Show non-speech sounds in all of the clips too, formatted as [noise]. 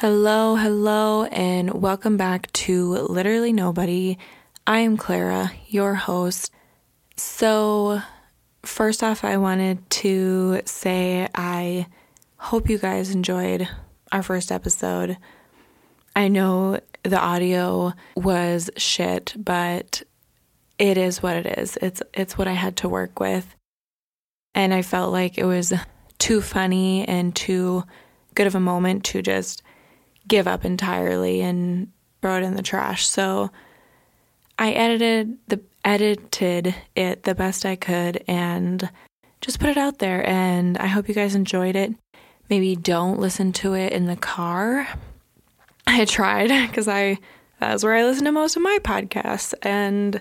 Hello, hello, and welcome back to Literally Nobody. I am Clara, your host. So, first off, I wanted to say I hope you guys enjoyed our first episode. I know the audio was shit, but it is what it is. It's it's what I had to work with. And I felt like it was too funny and too good of a moment to just give up entirely and throw it in the trash. So I edited the edited it the best I could and just put it out there and I hope you guys enjoyed it. Maybe don't listen to it in the car. I tried [laughs] because I that's where I listen to most of my podcasts and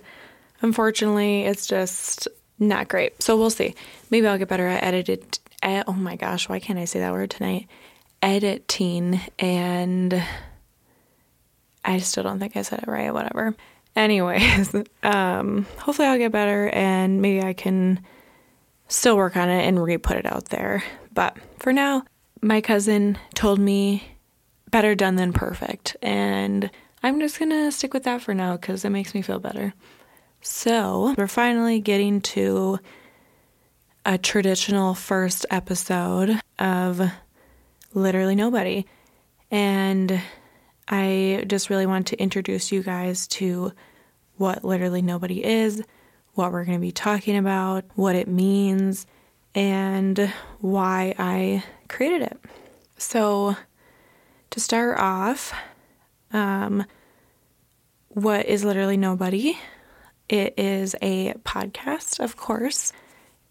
unfortunately it's just not great. So we'll see. Maybe I'll get better at edited oh my gosh, why can't I say that word tonight? Editing and I still don't think I said it right, whatever. Anyways, [laughs] um, hopefully I'll get better and maybe I can still work on it and re put it out there. But for now, my cousin told me better done than perfect. And I'm just to stick with that for now because it makes me feel better. So we're finally getting to a traditional first episode of literally nobody. And I just really want to introduce you guys to what literally nobody is, what we're going to be talking about, what it means, and why I created it. So, to start off, um, what is literally nobody? It is a podcast, of course,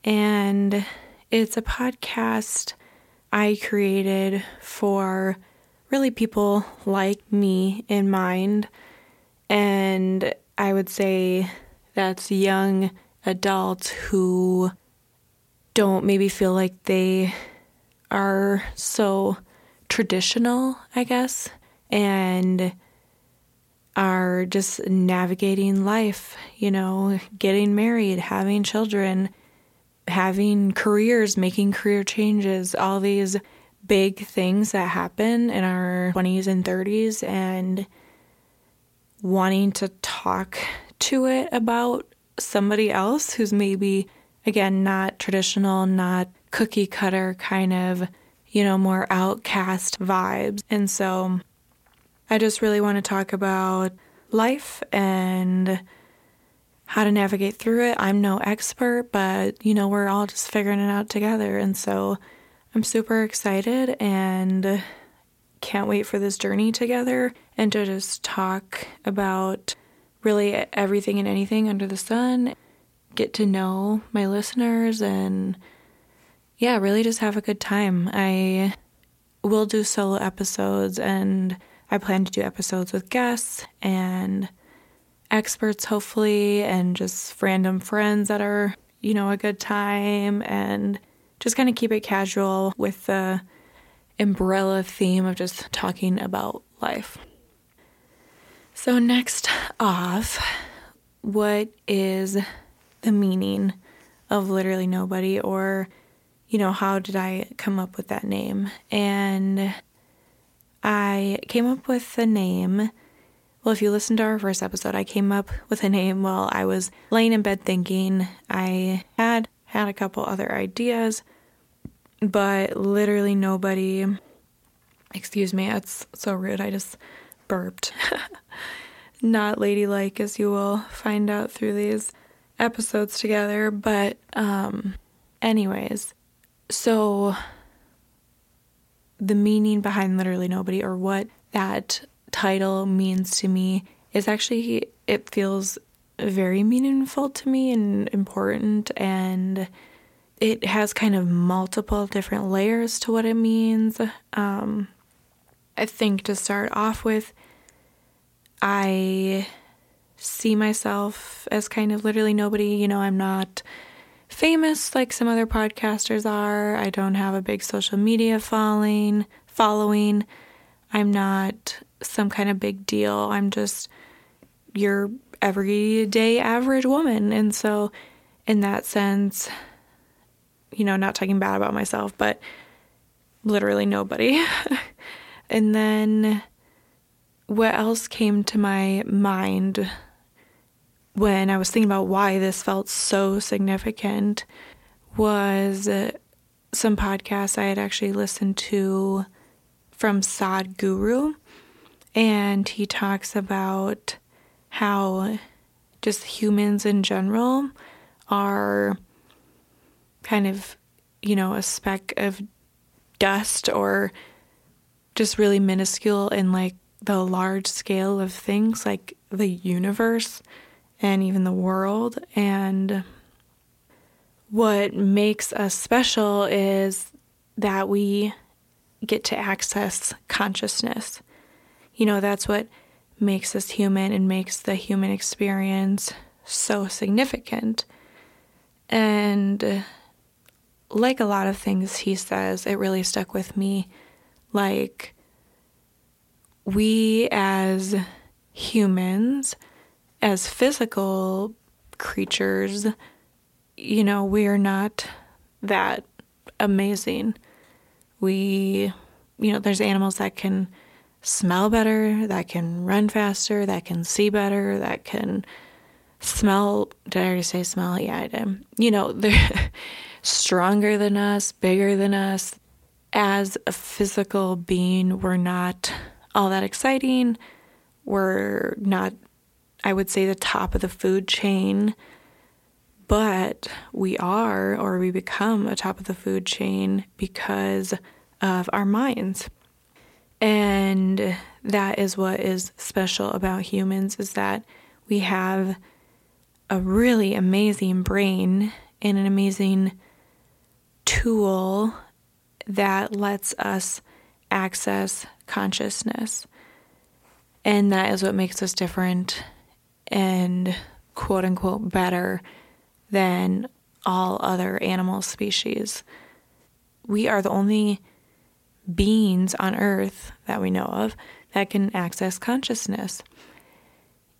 and it's a podcast I created for really people like me in mind. And I would say that's young adults who don't maybe feel like they are so traditional, I guess, and are just navigating life, you know, getting married, having children, having careers, making career changes, all these big things that happen in our 20s and 30s, and wanting to talk to it about somebody else who's maybe, again, not traditional, not cookie cutter kind of, you know, more outcast vibes. And so I just really want to talk about life and how to navigate through it. I'm no expert, but you know, we're all just figuring it out together. And so I'm super excited and can't wait for this journey together and to just talk about really everything and anything under the sun, get to know my listeners, and yeah, really just have a good time. I will do solo episodes and I plan to do episodes with guests and experts, hopefully, and just random friends that are, you know, a good time, and just kind of keep it casual with the umbrella theme of just talking about life. So, next off, what is the meaning of literally nobody, or, you know, how did I come up with that name? And I came up with the name well, if you listen to our first episode, I came up with a name while I was laying in bed thinking. I had had a couple other ideas, but literally nobody. Excuse me, that's so rude. I just burped. [laughs] Not ladylike, as you will find out through these episodes together. But, um, anyways, so the meaning behind literally nobody, or what that title means to me is actually, it feels very meaningful to me and important. And it has kind of multiple different layers to what it means. Um, I think to start off with, I see myself as kind of literally nobody. You know, I'm not famous like some other podcasters are. I don't have a big social media following. Following. I'm not some kind of big deal. I'm just your everyday average woman. And so, in that sense, you know, not talking bad about myself, but literally nobody. [laughs] And then what else came to my mind when I was thinking about why this felt so significant was uh, some podcasts I had actually listened to from Sadhguru. And he talks about how just humans in general are kind of, you know, a speck of dust or just really minuscule in like the large scale of things like the universe and even the world. And what makes us special is that we get to access consciousness. You know, that's what makes us human and makes the human experience so significant. And uh, like a lot of things he says, it really stuck with me. Like, we as humans, as physical creatures, you know, we are not that amazing. We, you know, there's animals that can smell better, that can run faster, that can see better, that can smell. Did I already say smell? Yeah, I did. You know, [laughs] they're stronger than us, bigger than us. As a physical being, we're not all that exciting. We're not, I would say, the top of the food chain but we are, or we become, a top of the food chain because of our minds. And that is what is special about humans is that we have a really amazing brain and an amazing tool that lets us access consciousness. And that is what makes us different and quote unquote better than all other animal species. We are the only beings on earth that we know of that can access consciousness.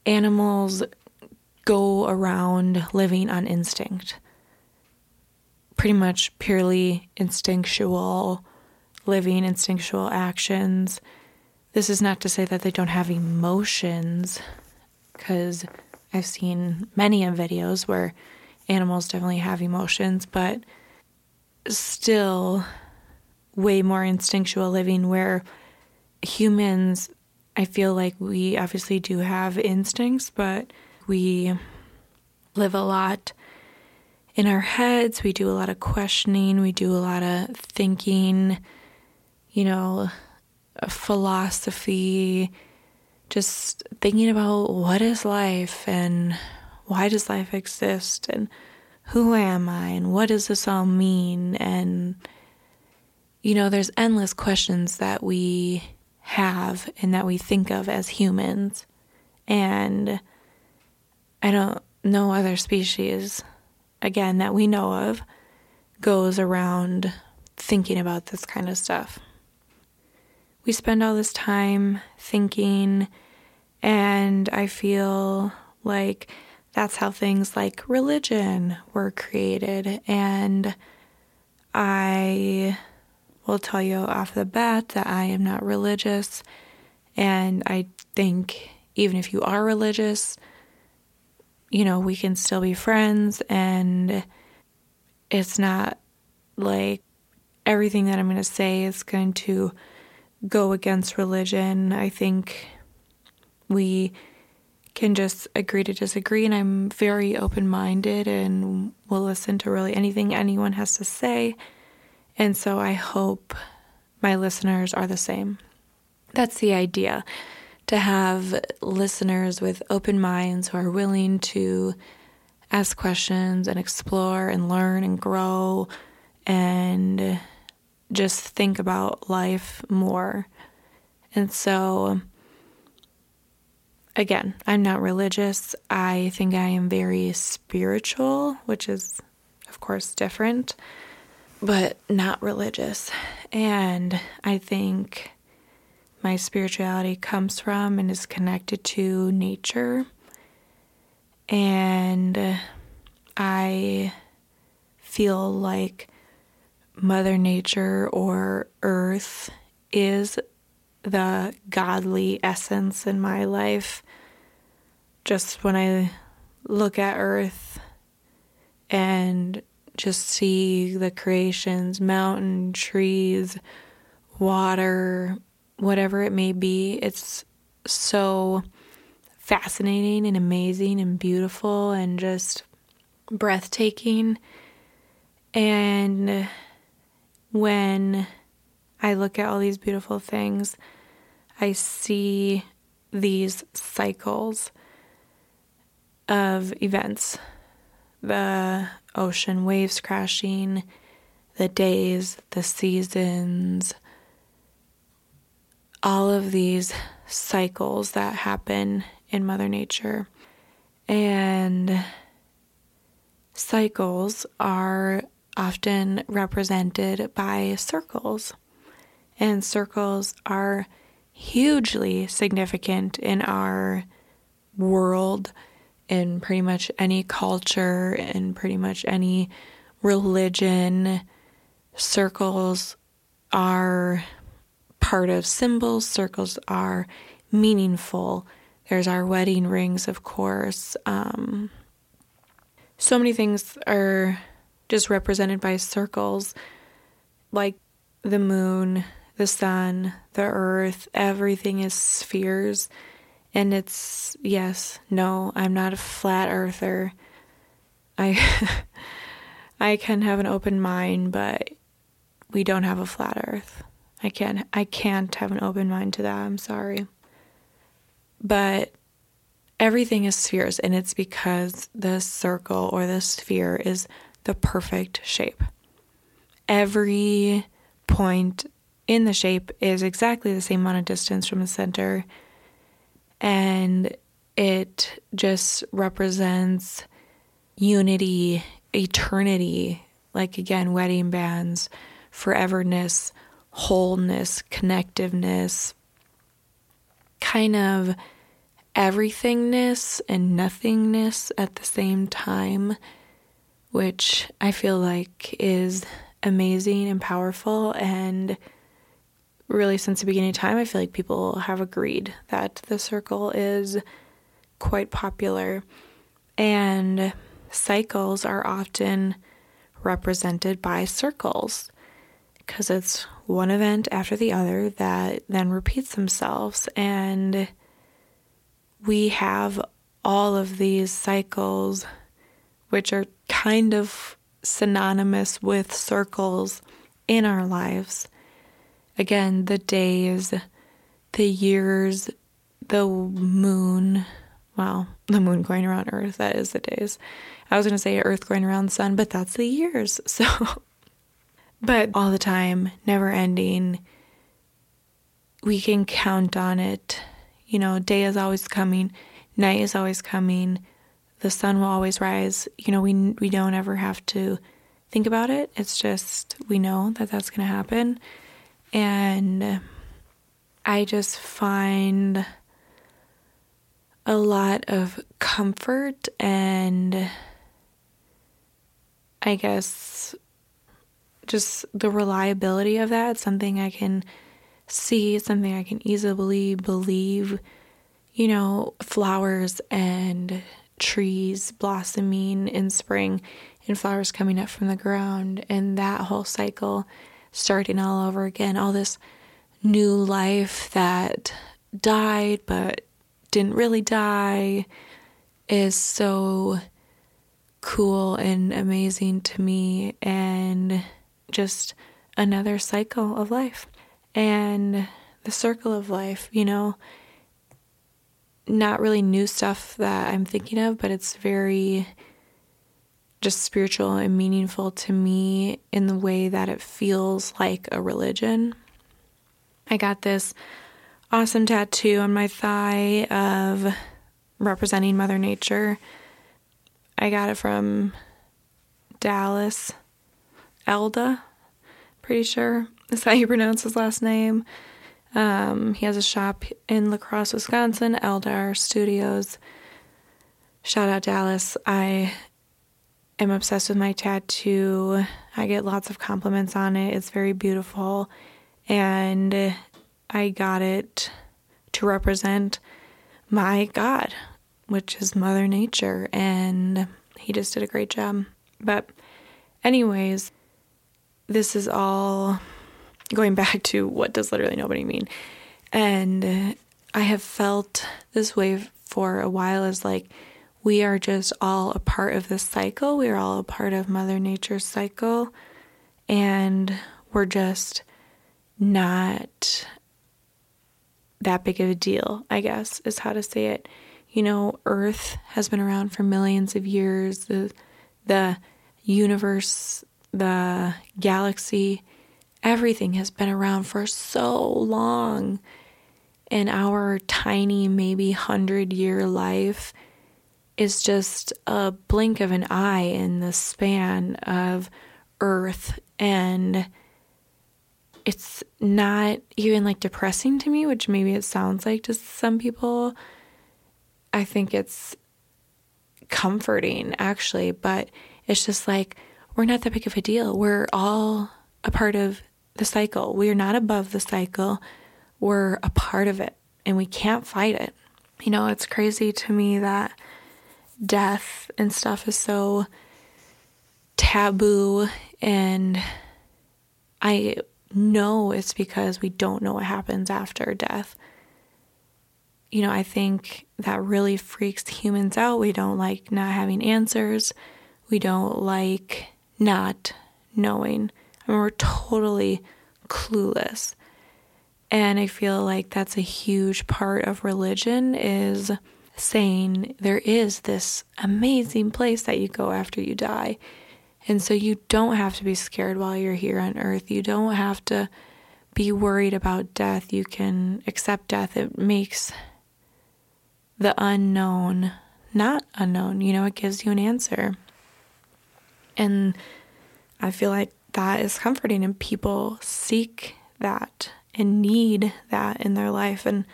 Animals go around living on instinct, pretty much purely instinctual living, instinctual actions. This is not to say that they don't have emotions, because I've seen many of videos where animals definitely have emotions, but still way more instinctual living where humans I feel like we obviously do have instincts, but we live a lot in our heads. We do a lot of questioning. We do a lot of thinking, you know, philosophy, just thinking about what is life and why does life exist and who am I and what does this all mean? And, you know, there's endless questions that we have and that we think of as humans. And I don't know other species, again, that we know of, goes around thinking about this kind of stuff. We spend all this time thinking, and I feel like that's how things like religion were created. And I will tell you off the bat that I am not religious. And I think even if you are religious, you know, we can still be friends. And it's not like everything that I'm going to say is going to go against religion. I think we can just agree to disagree. And I'm very open minded and will listen to really anything anyone has to say. And so I hope my listeners are the same. That's the idea to have listeners with open minds who are willing to ask questions and explore and learn and grow and just think about life more. And so again, I'm not religious. I think I am very spiritual, which is, of course, different, but not religious. And I think my spirituality comes from and is connected to nature. And I feel like Mother Nature or Earth is the godly essence in my life. Just when I look at Earth and just see the creations, mountain, trees, water, whatever it may be, it's so fascinating and amazing and beautiful and just breathtaking. And when I look at all these beautiful things, I see these cycles of events the ocean waves crashing, the days, the seasons, all of these cycles that happen in Mother Nature. And cycles are often represented by circles. And circles are hugely significant in our world, in pretty much any culture, in pretty much any religion. Circles are part of symbols, circles are meaningful. There's our wedding rings, of course. Um, so many things are just represented by circles, like the moon, the sun, the earth, everything is spheres. And it's, yes, no, I'm not a flat earther. I. [laughs] I can have an open mind, but we don't have a flat earth. I can't I can't have an open mind to that. I'm sorry. But everything is spheres and it's because the circle or the sphere is the perfect shape. Every point in the shape is exactly the same amount of distance from the center and it just represents unity, eternity, like again wedding bands, foreverness, wholeness, connectiveness, kind of everythingness and nothingness at the same time, which I feel like is amazing and powerful. And really, since the beginning of time, I feel like people have agreed that the circle is quite popular. And cycles are often represented by circles because it's one event after the other that then repeats themselves. And we have all of these cycles, which are kind of synonymous with circles in our lives. Again, the days, the years, the moon. Well, the moon going around Earth, that is the days. I was going to say Earth going around the sun, but that's the years. [laughs] So but all the time, never ending. We can count on it. You know, day is always coming, night is always coming, the sun will always rise. You know, we we don't ever have to think about it. It's just we know that that's going to happen. And I just find a lot of comfort and I guess just the reliability of that. It's something I can see, something I can easily believe. You know, flowers and trees blossoming in spring and flowers coming up from the ground, and that whole cycle starting all over again. All this new life that died but didn't really die is so cool and amazing to me. And just another cycle of life. And the circle of life, you know, not really new stuff that I'm thinking of, but it's very just spiritual and meaningful to me in the way that it feels like a religion. I got this awesome tattoo on my thigh of representing Mother Nature. I got it from Dallas Elda, pretty sure is how you pronounce his last name. Um, he has a shop in La Crosse, Wisconsin, Eldar Studios. Shout out Dallas. I am obsessed with my tattoo. I get lots of compliments on it. It's very beautiful. And I got it to represent my God, which is Mother Nature. And he just did a great job. But, anyways, this is all going back to what does literally nobody mean. And I have felt this way for a while as like we are just all a part of this cycle. We are all a part of Mother Nature's cycle. And we're just not that big of a deal, I guess, is how to say it. You know, Earth has been around for millions of years. The the universe, the galaxy, everything has been around for so long. And our tiny, maybe 100 year life is just a blink of an eye in the span of Earth. And it's not even like depressing to me, which maybe it sounds like to some people. I think it's comforting actually, but it's just like we're not that big of a deal. We're all a part of the cycle. We are not above the cycle. We're a part of it and we can't fight it. You know, it's crazy to me that death and stuff is so taboo and I know it's because we don't know what happens after death. You know, I think that really freaks humans out. We don't like not having answers. We don't like not knowing. I mean, we're totally clueless. And I feel like that's a huge part of religion is saying there is this amazing place that you go after you die. And so you don't have to be scared while you're here on earth. You don't have to be worried about death. You can accept death. It makes the unknown not unknown. You know, it gives you an answer. And I feel like that is comforting, and people seek that and need that in their life. And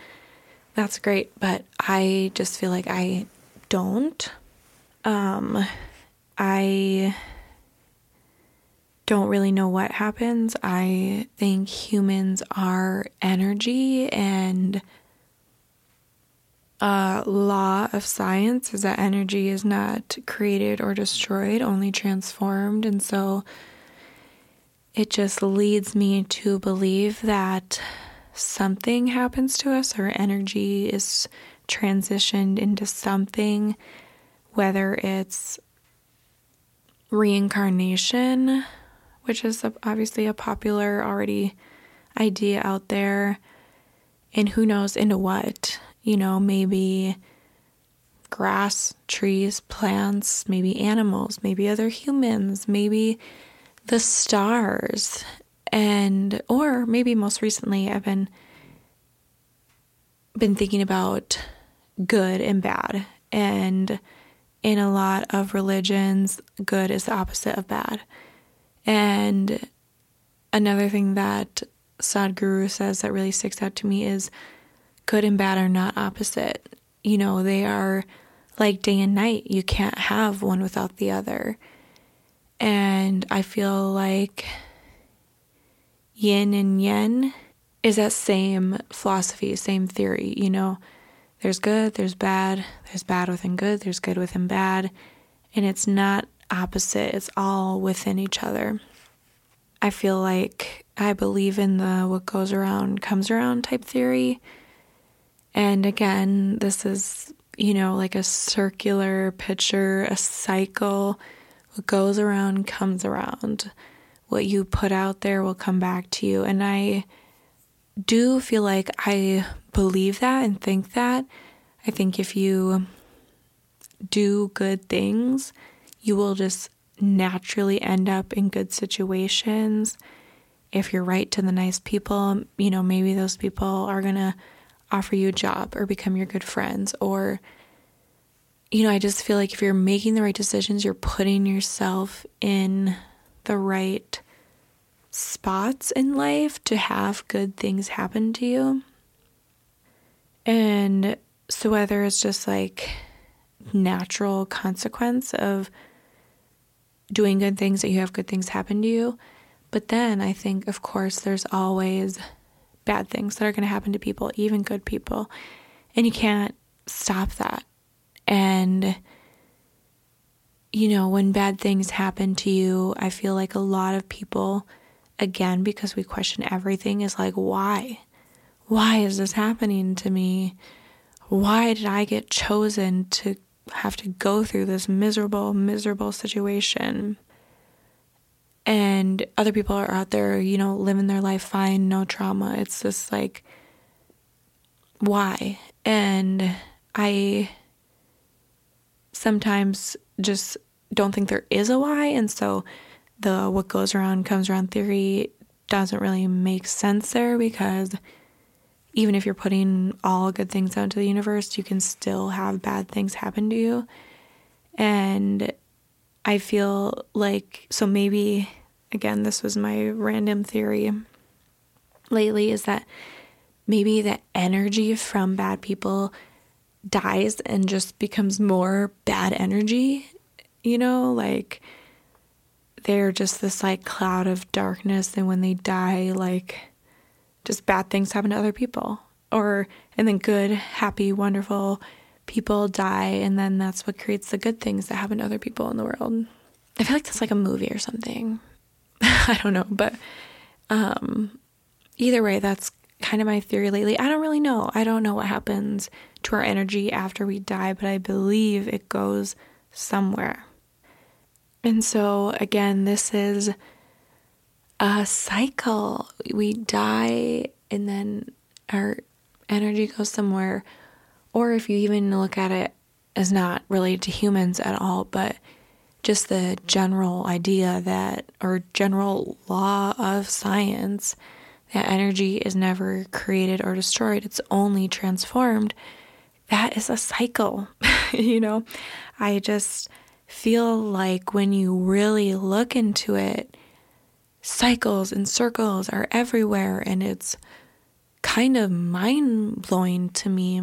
that's great. But I just feel like I don't. Um, I don't really know what happens. I think humans are energy, and a law of science is that energy is not created or destroyed, only transformed. And so it just leads me to believe that something happens to us, our energy is transitioned into something, whether it's reincarnation which is obviously a popular already idea out there. And who knows into what? You know, maybe grass, trees, plants, maybe animals, maybe other humans, maybe the stars. And or maybe most recently I've been been thinking about good and bad. And in a lot of religions, good is the opposite of bad. And another thing that Sadhguru says that really sticks out to me is good and bad are not opposite. You know, they are like day and night. You can't have one without the other. And I feel like yin and yang is that same philosophy, same theory. You know, there's good, there's bad, there's bad within good, there's good within bad. And it's not opposite, it's all within each other. I feel like I believe in the what goes around comes around type theory. And again, this is, you know, like a circular picture, a cycle. What goes around comes around. What you put out there will come back to you. And I do feel like I believe that and think that. I think if you do good things, you will just naturally end up in good situations. If you're right to the nice people, you know, maybe those people are going to offer you a job or become your good friends. Or, you know, I just feel like if you're making the right decisions, you're putting yourself in the right spots in life to have good things happen to you. And so, whether it's just like natural consequence of doing good things that you have good things happen to you. But then I think, of course, there's always bad things that are going to happen to people, even good people. And you can't stop that. And, you know, when bad things happen to you, I feel like a lot of people, again, because we question everything, is like, why? Why is this happening to me? Why did I get chosen to have to go through this miserable, miserable situation? And other people are out there, you know, living their life fine, no trauma. It's just like, why? And I sometimes just don't think there is a why. And so the what goes around comes around theory doesn't really make sense there because even if you're putting all good things out into the universe, you can still have bad things happen to you. And I feel like, so maybe, again, this was my random theory lately, is that maybe the energy from bad people dies and just becomes more bad energy, you know, like they're just this like cloud of darkness. And when they die, like, just bad things happen to other people. Or, and then good, happy, wonderful people die, and then that's what creates the good things that happen to other people in the world. I feel like that's like a movie or something. [laughs] I don't know, but um, either way, that's kind of my theory lately. I don't really know. I don't know what happens to our energy after we die, but I believe it goes somewhere. And so, again, this is a cycle. We die and then our energy goes somewhere. Or if you even look at it as not related to humans at all, but just the general idea that, or general law of science, that energy is never created or destroyed, it's only transformed. That is a cycle. [laughs] you know, I just feel like when you really look into it, cycles and circles are everywhere, and it's kind of mind blowing to me.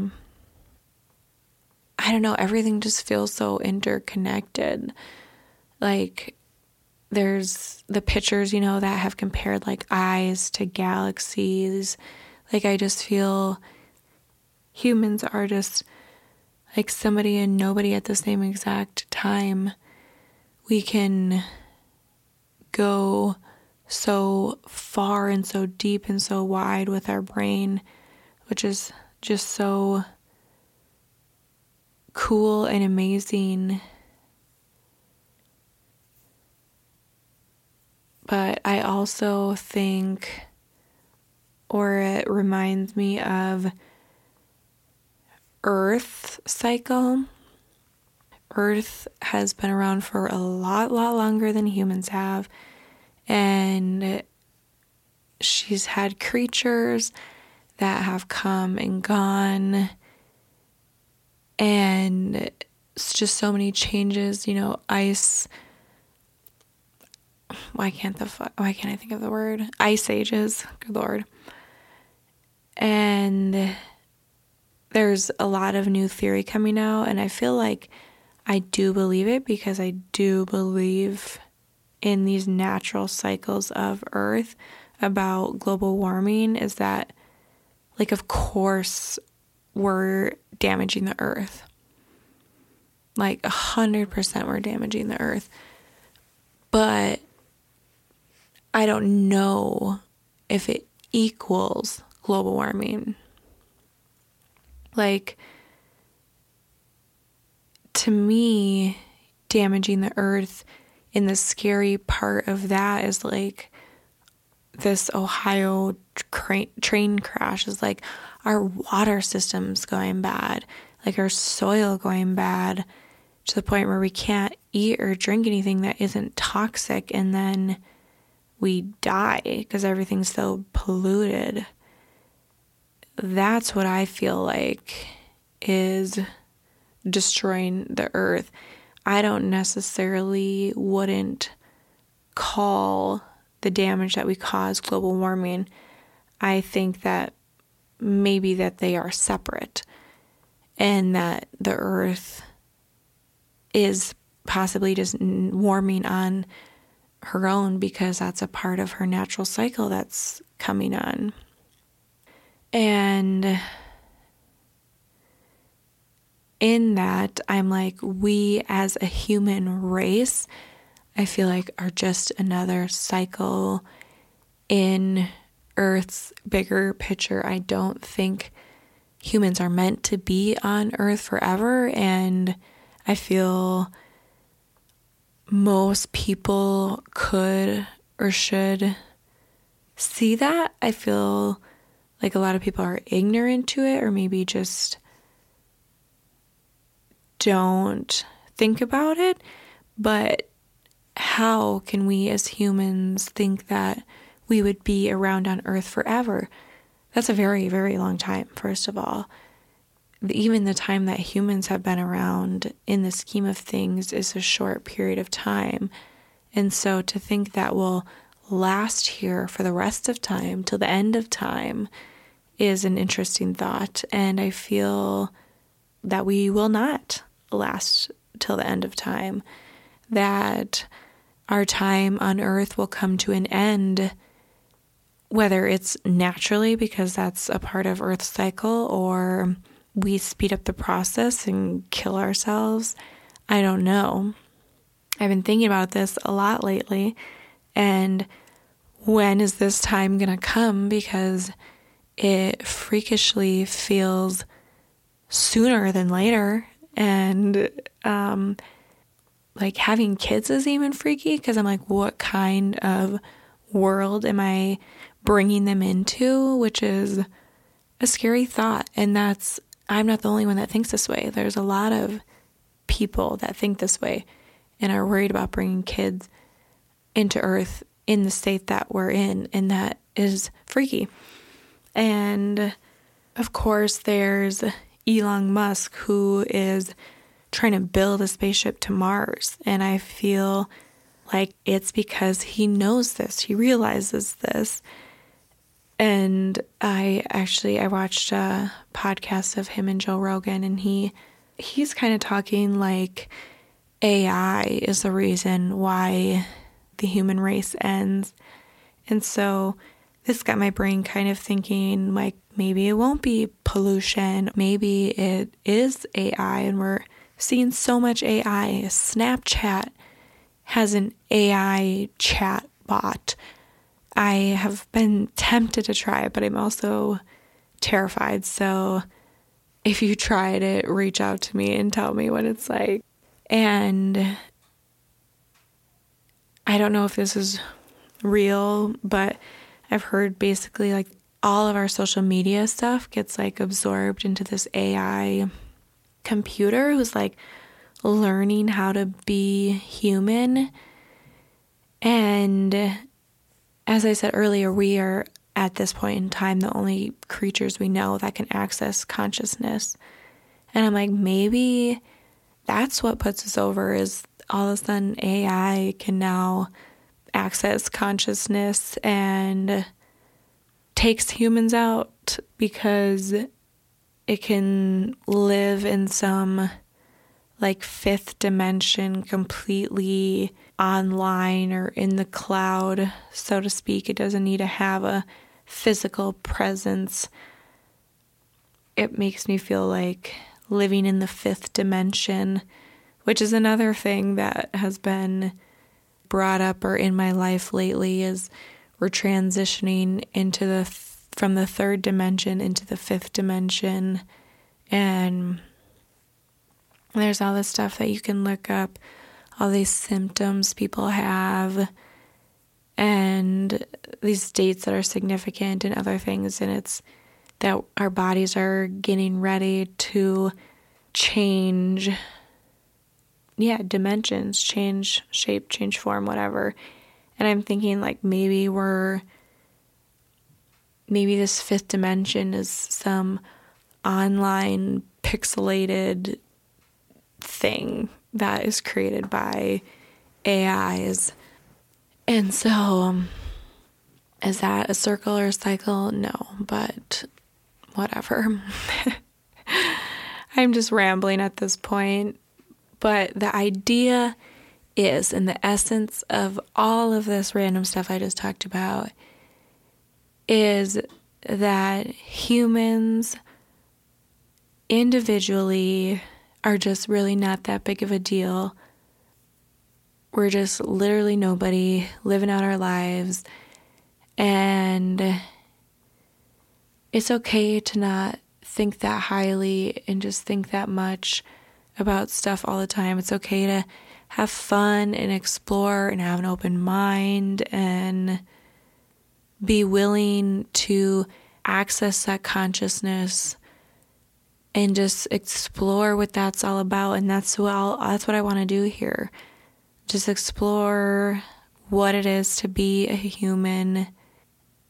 I don't know, everything just feels so interconnected. Like, there's the pictures, you know, that have compared like eyes to galaxies. Like, I just feel humans are just like somebody and nobody at the same exact time. We can go so far and so deep and so wide with our brain, which is just so cool and amazing. But I also think, or it reminds me of Earth cycle. Earth has been around for a lot, lot longer than humans have. And she's had creatures that have come and gone. And it's just so many changes you know ice. Why can't the why can't i think of the word? Ice ages good lord. And there's a lot of new theory coming out and i feel like i do believe it because i do believe in these natural cycles of Earth about global warming is that, like, of course, we're damaging the Earth. Like, a hundred percent, we're damaging the Earth. But I don't know if it equals global warming. Like, to me, damaging the Earth and the scary part of that is like this Ohio tra- train crash is like our water system's going bad, like our soil going bad to the point where we can't eat or drink anything that isn't toxic and then we die because everything's so polluted. That's what I feel like is destroying the earth. I don't necessarily wouldn't call the damage that we cause global warming. I think that maybe that they are separate and that the earth is possibly just warming on her own because that's a part of her natural cycle that's coming on. And in that, I'm like, we as a human race, I feel like are just another cycle in Earth's bigger picture. I don't think humans are meant to be on Earth forever. And I feel most people could or should see that. I feel like a lot of people are ignorant to it or maybe just don't think about it. But how can we as humans think that we would be around on Earth forever? That's a very, very long time, first of all. Even the time that humans have been around in the scheme of things is a short period of time. And so to think that we'll last here for the rest of time till the end of time is an interesting thought. And I feel that we will not last till the end of time, that our time on earth will come to an end, whether it's naturally because that's a part of Earth's cycle or we speed up the process and kill ourselves. I don't know. I've been thinking about this a lot lately, and when is this time going to come? Because it freakishly feels sooner than later. And um, like having kids is even freaky because I'm like, what kind of world am I bringing them into? Which is a scary thought. And that's, I'm not the only one that thinks this way. There's a lot of people that think this way and are worried about bringing kids into Earth in the state that we're in, and that is freaky. And of course, there's Elon Musk who is trying to build a spaceship to Mars. And I feel like it's because he knows this, he realizes this. And I actually I watched a podcast of him and Joe Rogan and he he's kind of talking like AI is the reason why the human race ends. And so this got my brain kind of thinking like maybe it won't be pollution, maybe it is AI and we're seeing so much AI. Snapchat has an AI chat bot. I have been tempted to try it, but I'm also terrified. So if you tried it, reach out to me and tell me what it's like. And I don't know if this is real, but I've heard basically like all of our social media stuff gets like absorbed into this AI computer who's like learning how to be human. And as I said earlier, we are at this point in time the only creatures we know that can access consciousness. And I'm like, maybe that's what puts us over is all of a sudden AI can now access consciousness and takes humans out because it can live in some like fifth dimension completely online or in the cloud, so to speak. It doesn't need to have a physical presence. It makes me feel like living in the fifth dimension which is another thing that has been brought up or in my life lately is we're transitioning into the from the third dimension into the fifth dimension. And there's all this stuff that you can look up all these symptoms people have and these states that are significant and other things. And it's that our bodies are getting ready to change yeah, dimensions change shape, change form, whatever. And I'm thinking like maybe we're maybe this fifth dimension is some online pixelated thing that is created by AIs. And so, um, is that a circle or a cycle? No, but whatever. [laughs] I'm just rambling at this point. But the idea is, and the essence of all of this random stuff I just talked about, is that humans individually are just really not that big of a deal. We're just literally nobody living out our lives. And it's okay to not think that highly and just think that much about stuff all the time. It's okay to have fun and explore and have an open mind and be willing to access that consciousness and just explore what that's all about and that's what I'll, that's what I want to do here. Just explore what it is to be a human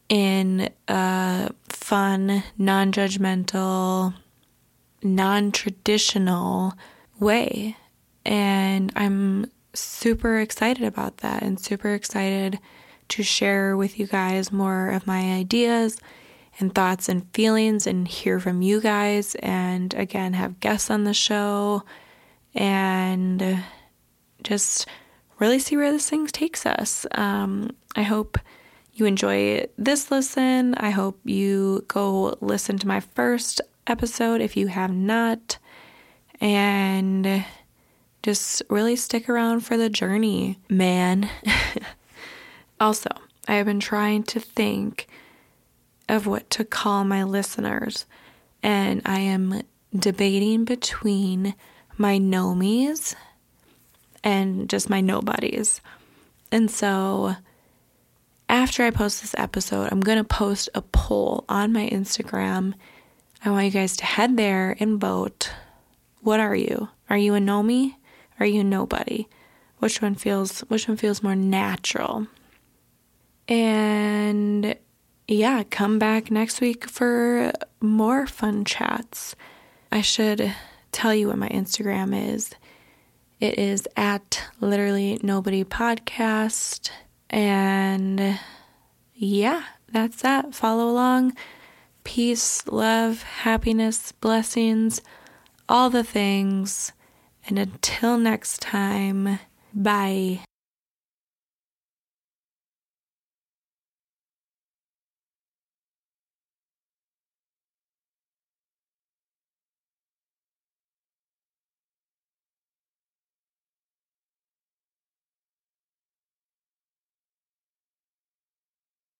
in a fun, non-judgmental, non-traditional way. And I'm super excited about that and super excited to share with you guys more of my ideas and thoughts and feelings and hear from you guys. And again, have guests on the show and just really see where this thing takes us. Um, I hope you enjoy this listen. I hope you go listen to my first episode if you have not. And just really stick around for the journey, man. [laughs] also, I have been trying to think of what to call my listeners, and I am debating between my nomies and just my nobodies. And so, after I post this episode, I'm going to post a poll on my Instagram. I want you guys to head there and vote. What are you? Are you a nomie? Are you nobody? Which one feels which one feels more natural? And yeah, come back next week for more fun chats. I should tell you what my Instagram is. It is at literally nobody podcast. And yeah, that's that. Follow along. Peace, love, happiness, blessings, all the things. And until next time, bye.